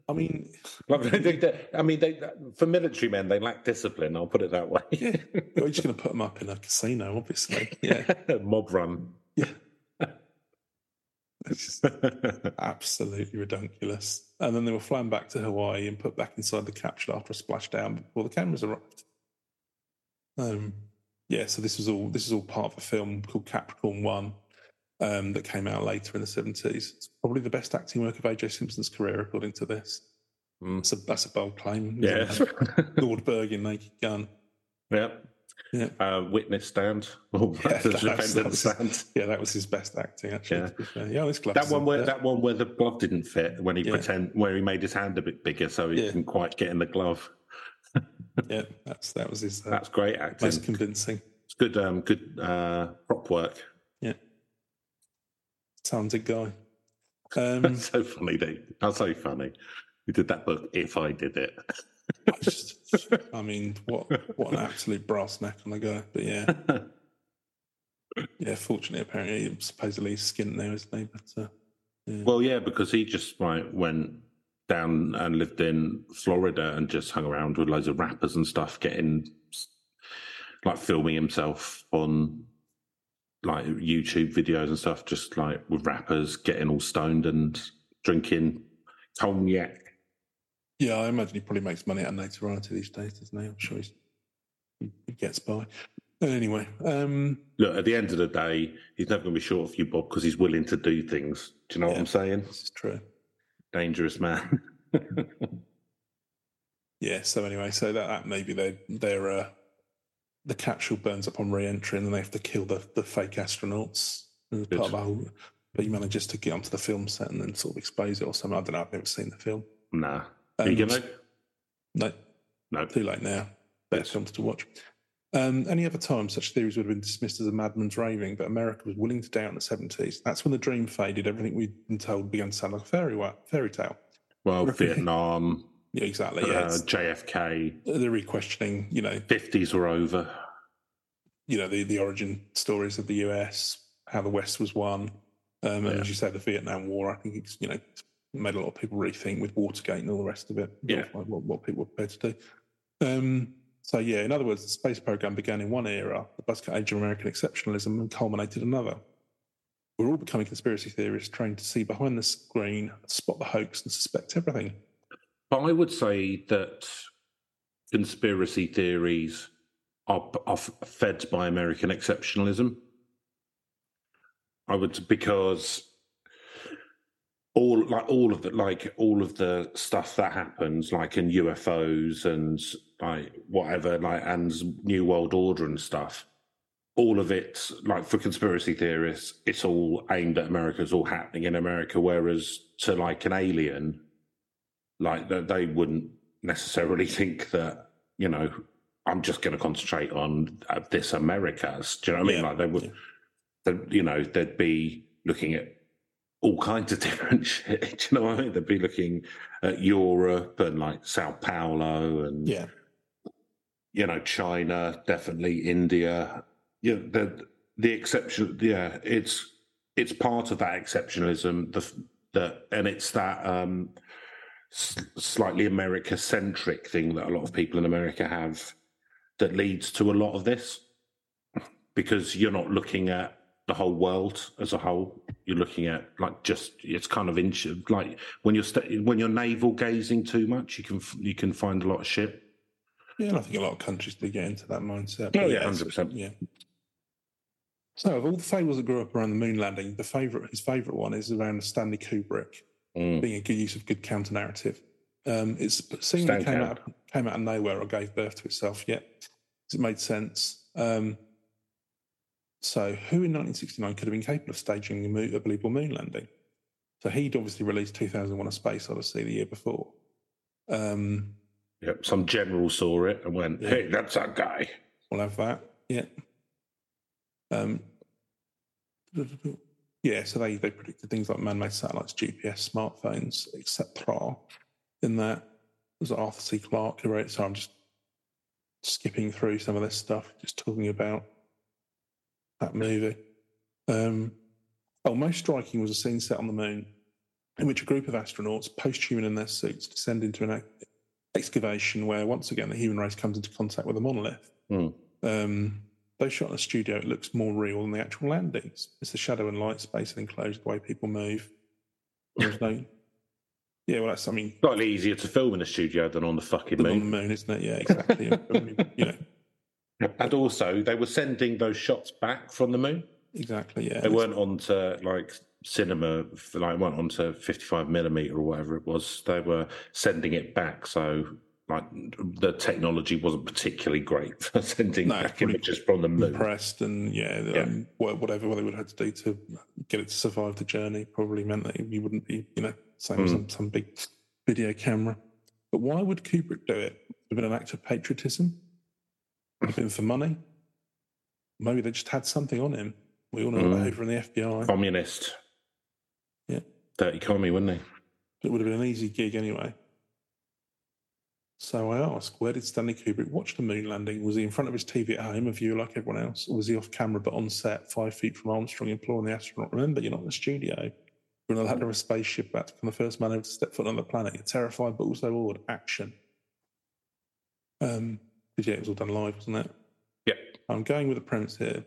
I mean, Like, they- they- I mean, they, for military men, they lack discipline. I'll put it that way. yeah, you're just going to put them up in a casino, obviously. Yeah, Mob run. yeah. It's absolutely ridiculous. And then they were flown back to Hawaii and put back inside the capsule after a splashdown before the cameras arrived. Um, yeah, so this was all this is all part of a film called Capricorn One um, that came out later in the seventies. It's probably the best acting work of OJ Simpson's career, according to this. Mm. That's a that's a bold claim. Yeah. Nordberg in Naked Gun. yeah. Yeah. Uh, witness stand. Oh, Yeah, that was- that was- stand. Yeah, that was his best acting actually. Yeah. to be fair. Yeah, glove That one where there. that one where the glove didn't fit when he Yeah. pretend where he made his hand a bit bigger so he Yeah. didn't quite get in the glove. Yeah, that's that was his uh, That's great acting. most convincing. It's good um good uh prop work. Yeah, talented guy. Um, so funny, dude. That's so funny. We did that book if I did it. just- I mean, what what an absolute brass neck on the guy. But yeah, yeah. Fortunately, apparently, supposedly skint now, isn't he? But uh, yeah. well, yeah, because he just like went down and lived in Florida and just hung around with loads of rappers and stuff, getting like filming himself on like YouTube videos and stuff, just like with rappers getting all stoned and drinking cognac. yeah, I imagine he probably makes money out of notoriety these days, doesn't he? I'm sure he's, he gets by. Anyway, um, Look, at the end of the day, he's never going to be short of you, Bob, because he's willing to do things. Do you know what I'm saying? this is true. Dangerous man. Yeah. So anyway, so that, that maybe they they're uh, the capsule burns up on re-entry, and then they have to kill the the fake astronauts as part of the whole. But he manages to get onto the film set and then sort of expose it or something. I don't know. I've never seen the film. nah. Are you Um, gonna? No, No. too late now. Better films to watch. Um, any other time, such theories would have been dismissed as a madman's raving, but America was willing to doubt in the 70s. That's when the dream faded. Everything we'd been told began to sound like a fairy, fairy tale. Well. Vietnam, Yeah, exactly. Yeah, uh, JFK, they're re-questioning, you know, 50s were over. you know, the, the origin stories of the US, how the West was won. Um, and Yeah. as you say, the Vietnam War, I think it's, you know, made a lot of people rethink with Watergate and all the rest of it. Yeah. Like What, what people were prepared to do. Um, so, yeah, in other words, the space program began in one era, the buzzcut age of American exceptionalism, and culminated another. We're all becoming conspiracy theorists, trained to see behind the screen, spot the hoax, and suspect everything. But I would say that conspiracy theories are, are fed by American exceptionalism. I would because all like all of the like all of the stuff that happens like in UFOs and like whatever like and New World Order and stuff. All of it, like for conspiracy theorists, it's all aimed at America. It's all happening in America. Whereas to like an alien, like that they wouldn't necessarily think that you know i'm just going to concentrate on uh, this americas do you know what i mean Yeah, like they would yeah. they, you know they'd be looking at all kinds of different shit do you know what i mean? They'd be looking at europe and like sao paulo and Yeah. you know china definitely india. Yeah the the exception yeah it's it's part of that exceptionalism the the and it's that um s- slightly america centric thing that a lot of people in america have that leads to a lot of this. Because you're not looking at the whole world as a whole you're looking at like just it's kind of inch like when you're st- when you're navel gazing too much you can f- you can find a lot of shit Yeah, I think a lot of countries do get into that mindset. Oh, yeah, 100%. Yeah. So, of all the fables that grew up around the moon landing, the favorite, his favorite one is around Stanley Kubrick Mm. being a good use of good counter narrative. Um, it's seemingly came out came out of nowhere or gave birth to itself. Yet it made sense. Um, so, who in 1969 could have been capable of staging a, believable moon landing? So he'd obviously released 2001: A Space Odyssey the year before. Um, Yep, some general saw it and went, Yeah. "Hey, that's that guy." We'll have that. Yeah. Um, yeah, so they, they predicted things like man-made satellites, GPS, smartphones, etc. In that was Arthur C. Clarke who wrote. So I'm just skipping through some of this stuff, just talking about that movie. Um, oh, most striking was a scene set on the moon in which a group of astronauts, post-human in their suits, descend into an ex- excavation where once again the human race comes into contact with a monolith. Hmm. Um, though shot in a studio, it looks more real than the actual landings. It's the shadow and light space and enclosed, the way people move. There's no. Yeah, well, that's, I mean, Slightly easier to film in a studio than on the fucking than on the moon. moon, isn't it? Yeah, exactly. You know, And also, they were sending those shots back from the moon. Exactly. Yeah. They weren't onto like cinema, like weren't onto fifty-five millimeter or whatever it was. They were sending it back, so like the technology wasn't particularly great for sending No, back images from the moon. and yeah, Yeah. Um, whatever they would have had to do to get it to survive the journey probably meant that you wouldn't be, you know, same as Mm. some, some big video camera. But why would Kubrick do it? Would it have been an act of patriotism? Have been for money? Maybe they just had something on him. We all know Mm. about over in the FBI. Communist. Yeah. Dirty commie, wouldn't he? It would have been an easy gig anyway. So I ask, where did Stanley Kubrick watch the moon landing? Was he in front of his TV at home, a viewer like everyone else? Or was he off camera but on set, five feet from Armstrong, imploring the astronaut, remember, you're not in the studio. You're in the ladder of a spaceship about to become the first man ever to step foot on the planet. You're terrified but also awed. Action. Um, 'cause, yeah, it was all done live, wasn't it? Yeah. I'm going with the premise here.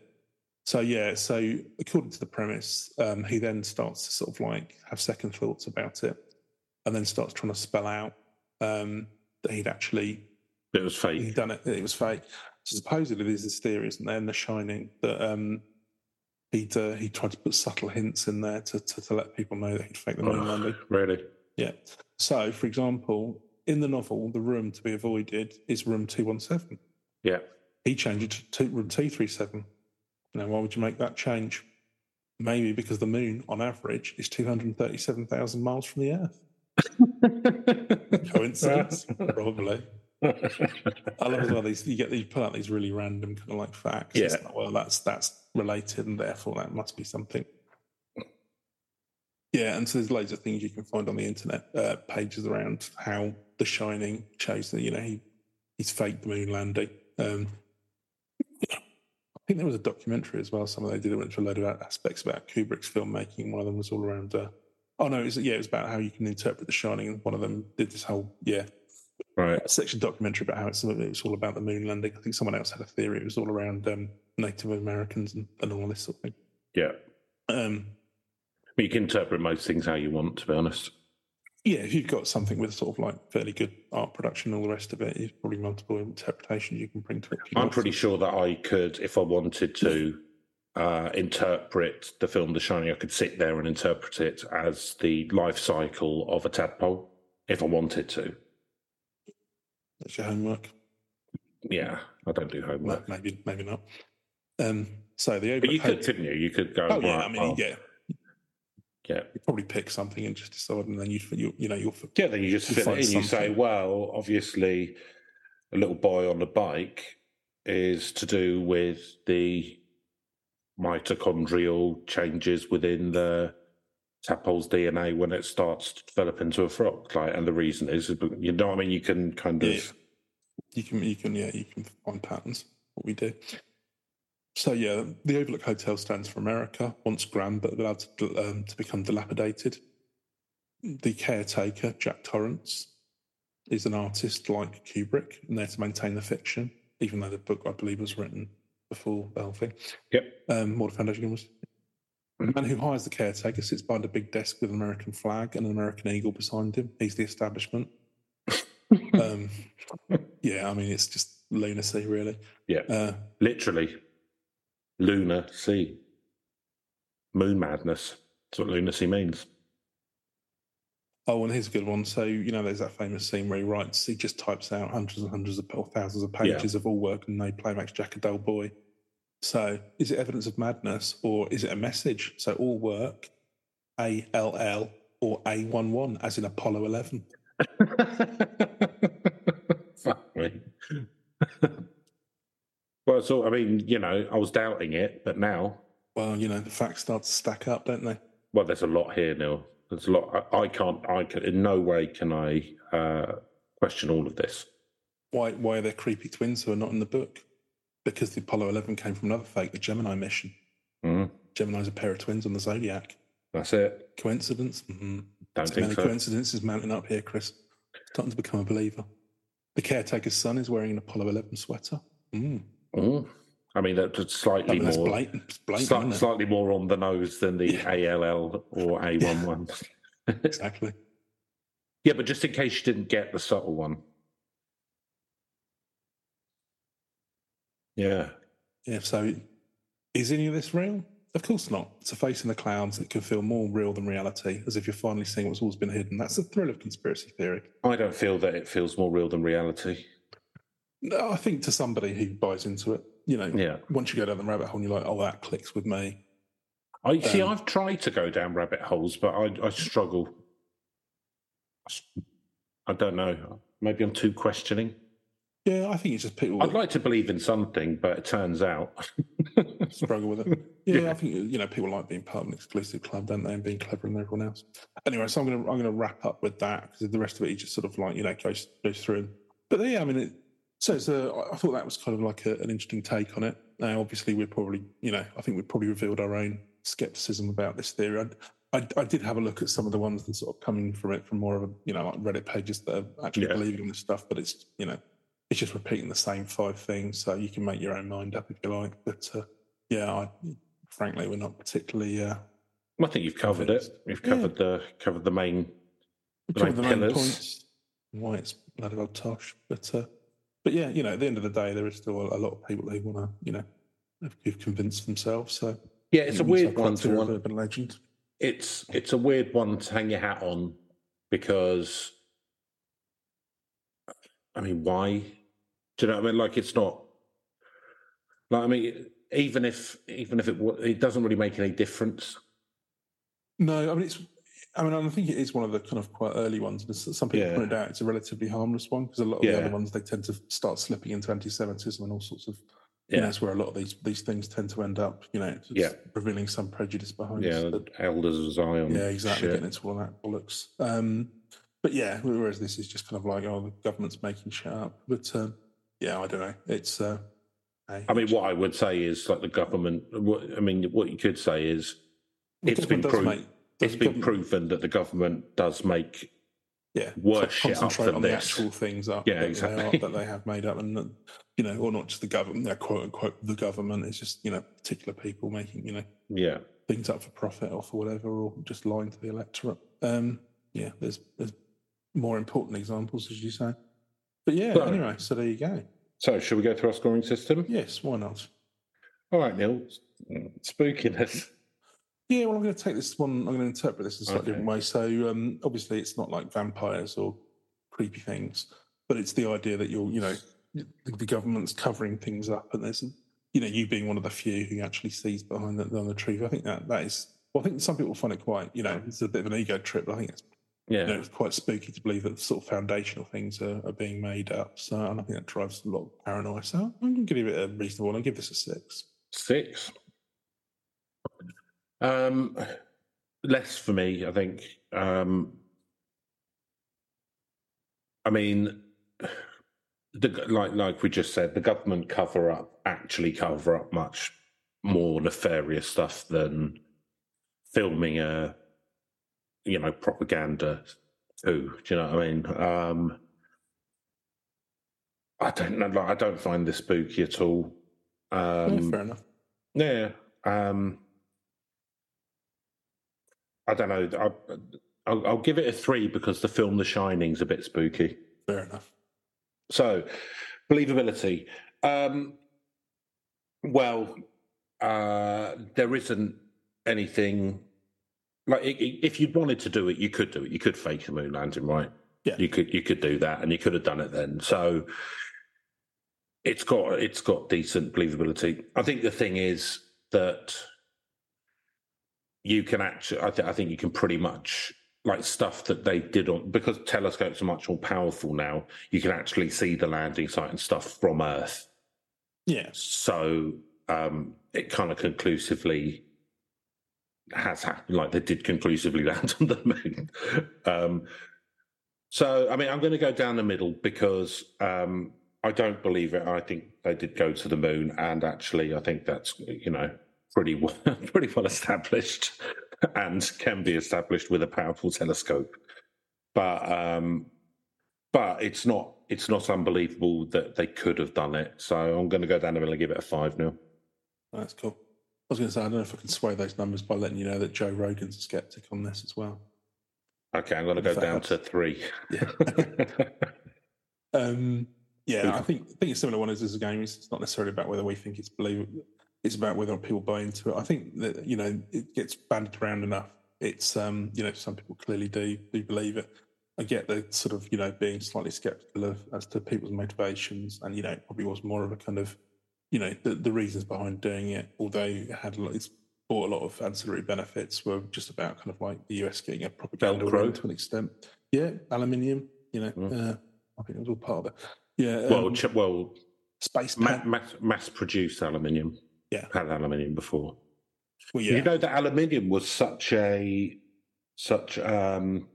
So yeah, so according to the premise, um, he then starts to sort of like have second thoughts about it, and then starts trying to spell out um, that he'd actually It was fake. He'd done it. It was fake. So supposedly there's this theory, isn't there, in The Shining, that um, he'd uh, he tried to put subtle hints in there to, to to let people know that he'd faked the moon landing. Really? Yeah. So, for example, in the novel, the room to be avoided is room two one seven. Yeah. He changed it to room 237. Now, why would you make that change? Maybe because the moon, on average, is 237,000 miles from the Earth. Coincidence? Probably. I love as well these you get these pull out these really random kind of like facts. Yeah. like, well, that's that's related, and therefore that must be something. Yeah, and so there's loads of things you can find on the internet uh, pages around how The Shining shows that you know he he's faked the moon landing. Um, I think there was a documentary as well. Some of they did it went through a load of aspects about Kubrick's filmmaking. One of them was all around. Uh, oh no, it was, yeah, it was about how you can interpret The Shining, and one of them did this whole yeah right. section documentary about how it's, it's all about the moon landing. I think someone else had a theory. It was all around um, Native Americans and, and all this sort of thing. Yeah. Um, You can interpret most things how you want, to be honest. yeah, if you've got something with sort of like fairly good art production and all the rest of it, there's probably multiple interpretations you can bring to it. I'm pretty sure that I could, if I wanted to, uh, interpret the film The Shining, I could sit there and interpret it as the life cycle of a tadpole if I wanted to. That's your homework. Yeah, I don't do No, homework. maybe, maybe not. Um, so the But you could, couldn't you? You could go, Oh yeah, I mean, yeah, yeah. you probably pick something and just decide, and then you, you, you know, you'll. Yeah, then you just fill it in. You say, well, obviously, a little boy on the bike is to do with the mitochondrial changes within the tadpole's DNA when it starts to develop into a frog. Like, and the reason is, you know, what I mean, you can kind of. Yeah. You can, you can, yeah, you can find patterns. What we do. So yeah, the Overlook Hotel stands for America. Once grand, but allowed to, um, to become dilapidated. The caretaker, Jack Torrance, is an artist like Kubrick, and there to maintain the fiction, even though the book I believe was written before the whole thing. Yep. Um, more the foundation was. The man who hires the caretaker sits behind a big desk with an American flag and an American eagle beside him. He's the establishment. um, yeah, I mean, it's just lunacy, really. Yeah. Uh, Literally, lunar sea, moon madness. That's what lunacy means. oh, and here's a good one. So, you know, there's that famous scene where he writes, he just types out hundreds and hundreds of or thousands of Yeah. pages of all work and no play makes Jack a dull boy. So, is it evidence of madness or is it a message? So, all work, A L L or A11, as in Apollo 11. Fuck me. well, so I mean, you know, I was doubting it, but now, Well, you know, the facts start to stack up, don't they? well, there's a lot here, Neil. There's a lot. I, I can't. I can. In no way can I uh, question all of this. Why, why are there creepy twins who are not in the book? Because the Apollo 11 came from another fake, the Gemini mission. Mm, Gemini's a pair of twins on the Zodiac. that's it. Coincidence? Mm-hmm. Don't think many so. coincidences mounting up here, Chris. Starting to become a believer. The caretaker's son is wearing an Apollo 11 sweater. Mm. Mm. I mean, that's I slightly mean, that's more. blatant. Blatant, sli- slightly more on the nose than the Yeah. ALL or A11. Exactly. yeah, but just in case you didn't get the subtle one, Yeah. Yeah. So, is any of this real? Of course not. It's a face in the clouds that can feel more real than reality, as if you're finally seeing what's always been hidden. That's the thrill of conspiracy theory. I don't feel that it feels more real than reality. No, I think to somebody who buys into it, you know, Yeah. once you go down the rabbit hole and you're like, oh, that clicks with me. I see. Um, I've tried to go down rabbit holes, but I, I struggle. I don't know. Maybe I'm too questioning. Yeah, I think it's just people I'd like to believe in something, but it turns out. struggle with it. Yeah, Yeah. I think you know people like being part of an exclusive club, don't they, and being cleverer than everyone else. Anyway, so I'm gonna I'm gonna wrap up with that because the rest of it you just sort of like you know goes goes through. But yeah, I mean, it, so I- thought that was kind of like a, an interesting take on it. Now, obviously, we're probably you know I think we've probably revealed our own skepticism about this theory. I, I, I did have a look at some of the ones that sort of coming from it from more of a you know like Reddit pages that are actually Yeah. believing in this stuff, but it's you know it's just repeating the same five things, so you can make your own mind up if you like. But uh, yeah, I, frankly, we're not particularly. Uh, I think you've covered it. You've Yeah. covered the covered the main. The covered the main main pillars. points. Why it's bloody well tosh, but uh, but yeah, you know, at the end of the day, there is still a, a lot of people who want to, you know, have- who've convinced themselves. So Yeah, it's a weird one to one. urban legend. It's it's a weird one to hang your hat on because. I mean, why? Do you know what I mean? Like, it's not. Like, I mean, even if even if it it doesn't really make any difference. No, I mean it's. I mean, I think it is one of the kind of quite early ones. But some people Yeah. pointed out it's a relatively harmless one because a lot of the other ones they tend to start slipping into anti-Semitism and all sorts of. You Yeah. know, that's where a lot of these these things tend to end up. You know, Yeah. revealing some prejudice behind. Yeah, the elders of Zion. Yeah, exactly. shit. Getting into all that bollocks. Um, but yeah, whereas this is just kind of like, oh, the government's making shit up. But um, yeah, I don't know. It's. Uh, I mean, what I would say is like the government. What, I mean, what you could say is the it's been proved. make- It's been proven that the government does make Yeah, worse so shit up than on the this. actual things up Yeah, that, exactly. they are, that they have made up, and that, you know, or not just the government, they're quote unquote the government. It's just you know particular people making you know Yeah, things up for profit or for whatever, or just lying to the electorate. Um, yeah, there's there's more important examples, as you say. But yeah, So- anyway, so there you go. So, should we go through our scoring system? Yes, why not? All right, Neil. Spookiness. Yeah, well, I'm going to take this one. I'm going to interpret this in a slightly Okay. different way. So, um, obviously, it's not like vampires or creepy things, but it's the idea that you're, you know, the, government's covering things up, and there's, you know, you being one of the few who actually sees behind the, the truth. I think that that is. Well, I think some people find it quite, you know, it's a bit of an ego trip. But I think it's, Yeah. you know, it's quite spooky to believe that sort of foundational things are, are being made up. So, and I think that drives a lot of paranoia. So, I'm going to give it a reasonable. One, I'll give this a six. Six. Um, less for me, I think. Um, I mean, the, like like we just said, the government cover up actually cover up much more nefarious stuff than filming a, you know, propaganda too. Do you know what I mean? Um, I don't know. Like, I don't find this spooky at all. Yeah, Um, fair enough. yeah. Um, I don't know. I, I'll, I'll give it a three because the film The Shining's a bit spooky. Fair enough. So, believability. Um, well, uh, there isn't anything like if you'd wanted to do it, you could do it. You could fake a moon landing, right? Yeah. you could you could do that, and you could have done it then. So, it's got it's got decent believability. I think the thing is that you can actually, I, th- I think you can pretty much like stuff that they did on because telescopes are much more powerful now. You can actually see the landing site and stuff from Earth. Yeah. So um, it kind of conclusively has happened, like they did conclusively land on the moon. um, so, I mean, I'm going to go down the middle because um, I don't believe it. I think they did go to the moon, and actually, I think that's you know pretty well, pretty well established and can be established with a powerful telescope. But um, but it's not it's not unbelievable that they could have done it. So I'm going to go down the middle and give it a five now. That's cool. I was going to say, I don't know if I can sway those numbers by letting you know that Joe Rogan's a skeptic on this as well. Okay, I'm going to go down helps. to three. Yeah. um, yeah, I think I think it's similar one as this game. It's not necessarily about whether we think it's believable. It's about whether people buy into it. I think that you know it gets bandied around enough. It's um you know some people clearly do do believe it. I get the sort of you know being slightly skeptical of as to people's motivations, and you know it probably was more of a kind of you know the, the reasons behind doing it. Although it had a lot, it's brought a lot of ancillary benefits. Were just about kind of like the US getting a propaganda Velcro. to an extent. Yeah, aluminium. You know, Mm. uh, I think it was all part of it. Yeah, Well, um, ch- well, space ma- mass, mass produced aluminium. Yeah. had aluminium before. well, yeah, You know that aluminium was such a such um,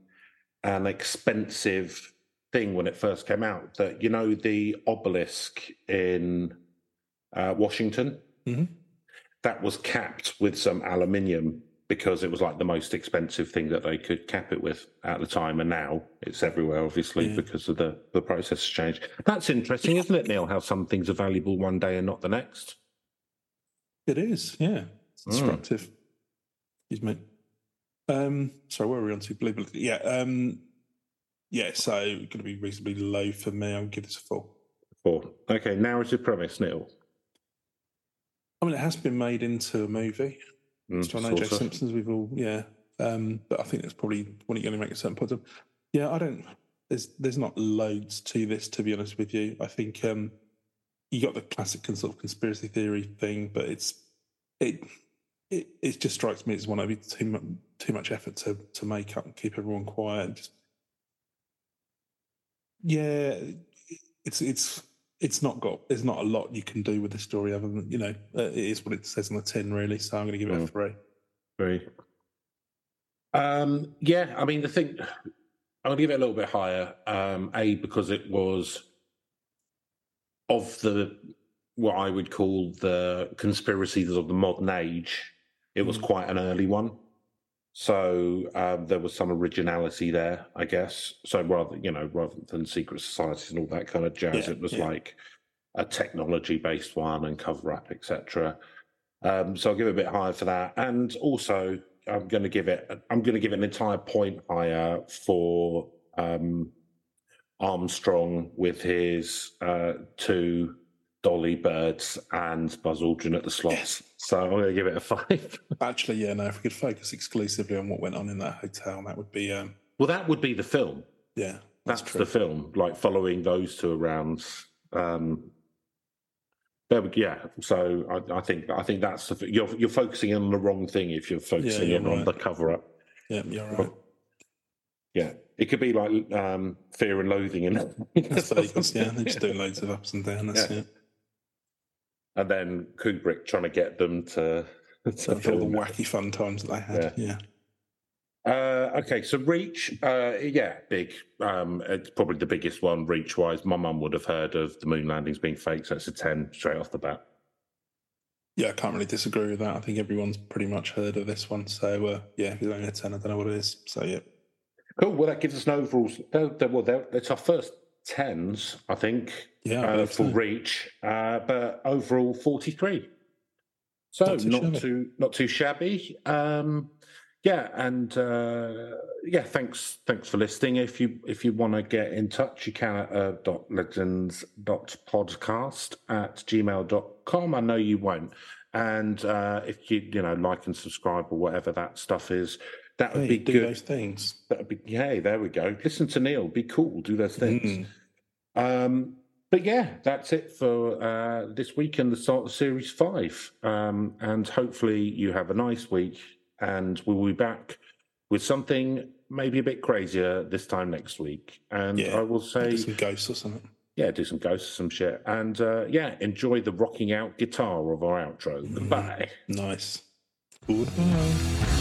an expensive thing when it first came out that you know the obelisk in uh, Washington Mhm. that was capped with some aluminium because it was like the most expensive thing that they could cap it with at the time, and now it's everywhere, obviously, Yeah. because of the the process change. That's interesting, isn't it, Neil? How some things are valuable one day and not the next. It is. Yeah, it's Mm. destructive. Excuse me. Um, sorry, where are we on to? Believability. Yeah, um, yeah. So going to be reasonably low for me. I'll give this a four. Four. Okay, narrative premise, Neil. I mean, it has been made into a movie. Mm, It's on OJ of. Simpsons. We've all, yeah. Um, but I think that's probably when you're going to make a certain point of. Yeah, I don't. There's there's not loads to this, to be honest with you. I think um, you got the classic sort of conspiracy theory thing, but it's it it it just strikes me as one of too much too much effort to to make up and keep everyone quiet. Just yeah, it's it's it's not got there's not a lot you can do with the story other than you know uh, it is what it says on the tin really. So I'm going to give it a three. three. Um, yeah, I mean, the thing, I'm going to give it a little bit higher. Um, a, because it was of the, what I would call the conspiracies of the modern age, it was Mm. quite an early one. So um, there was some originality there, I guess. So rather, you know, rather than secret societies and all that kind of jazz, Yeah, it was yeah. like a technology-based one and cover up, etc. Um, so I'll give it a bit higher for that. And also, I'm going to give it. I'm going to give it an entire point higher for um, Armstrong with his uh, two Dolly birds and Buzz Aldrin at the slots. So I'm going to give it a five. Actually, yeah, no. If we could focus exclusively on what went on in that hotel, that would be um, well, that would be the film. yeah, That's, that's, the film, like following those two around. Um, there we, yeah. So I, I think I think that's the, you're you're focusing on the wrong thing if you're focusing you're in on right. the cover up. yeah, you're right. Yeah, it could be like um, Fear and Loathing in That's Vegas, yeah. They're just do loads of ups and downs. Yeah. Yeah. and then Kubrick trying to get them to. to all the wacky fun times that they had. Yeah. Uh, okay, so Reach, uh, yeah, big. Um, it's probably the biggest one reach wise. My mum would have heard of the moon landings being fake, so it's a 10 straight off the bat. Yeah, I can't really disagree with that. I think everyone's pretty much heard of this one. So uh, yeah, if it's only a ten, I don't know what it is. So yeah, Cool. Well, that gives us an overall. They're, they're, well, they're, it's our first tens, I think, yeah, uh, for so. Reach, uh, but overall forty-three. So Not not too too shabby. not too shabby. Um, yeah, and uh, yeah, thanks thanks for listening. If you if you want to get in touch, you can at uh, dot legends dot podcast at gmail dot com. I know you won't. And uh, if you you know like and subscribe or whatever that stuff is, that would Hey, be do good. those things. That'd be hey, there we go. Listen to Neil. Be cool. Do those things. Mm. Um, but yeah, that's it for uh, this week and the start of Series Five. Um, and hopefully you have a nice week, and we'll be back with something maybe a bit crazier this time next week. And Yeah, I will Do say, some ghosts or something. yeah, do some ghosts, some shit, and uh, yeah, enjoy the rocking out guitar of our outro. Mm. Goodbye. Nice. Goodbye.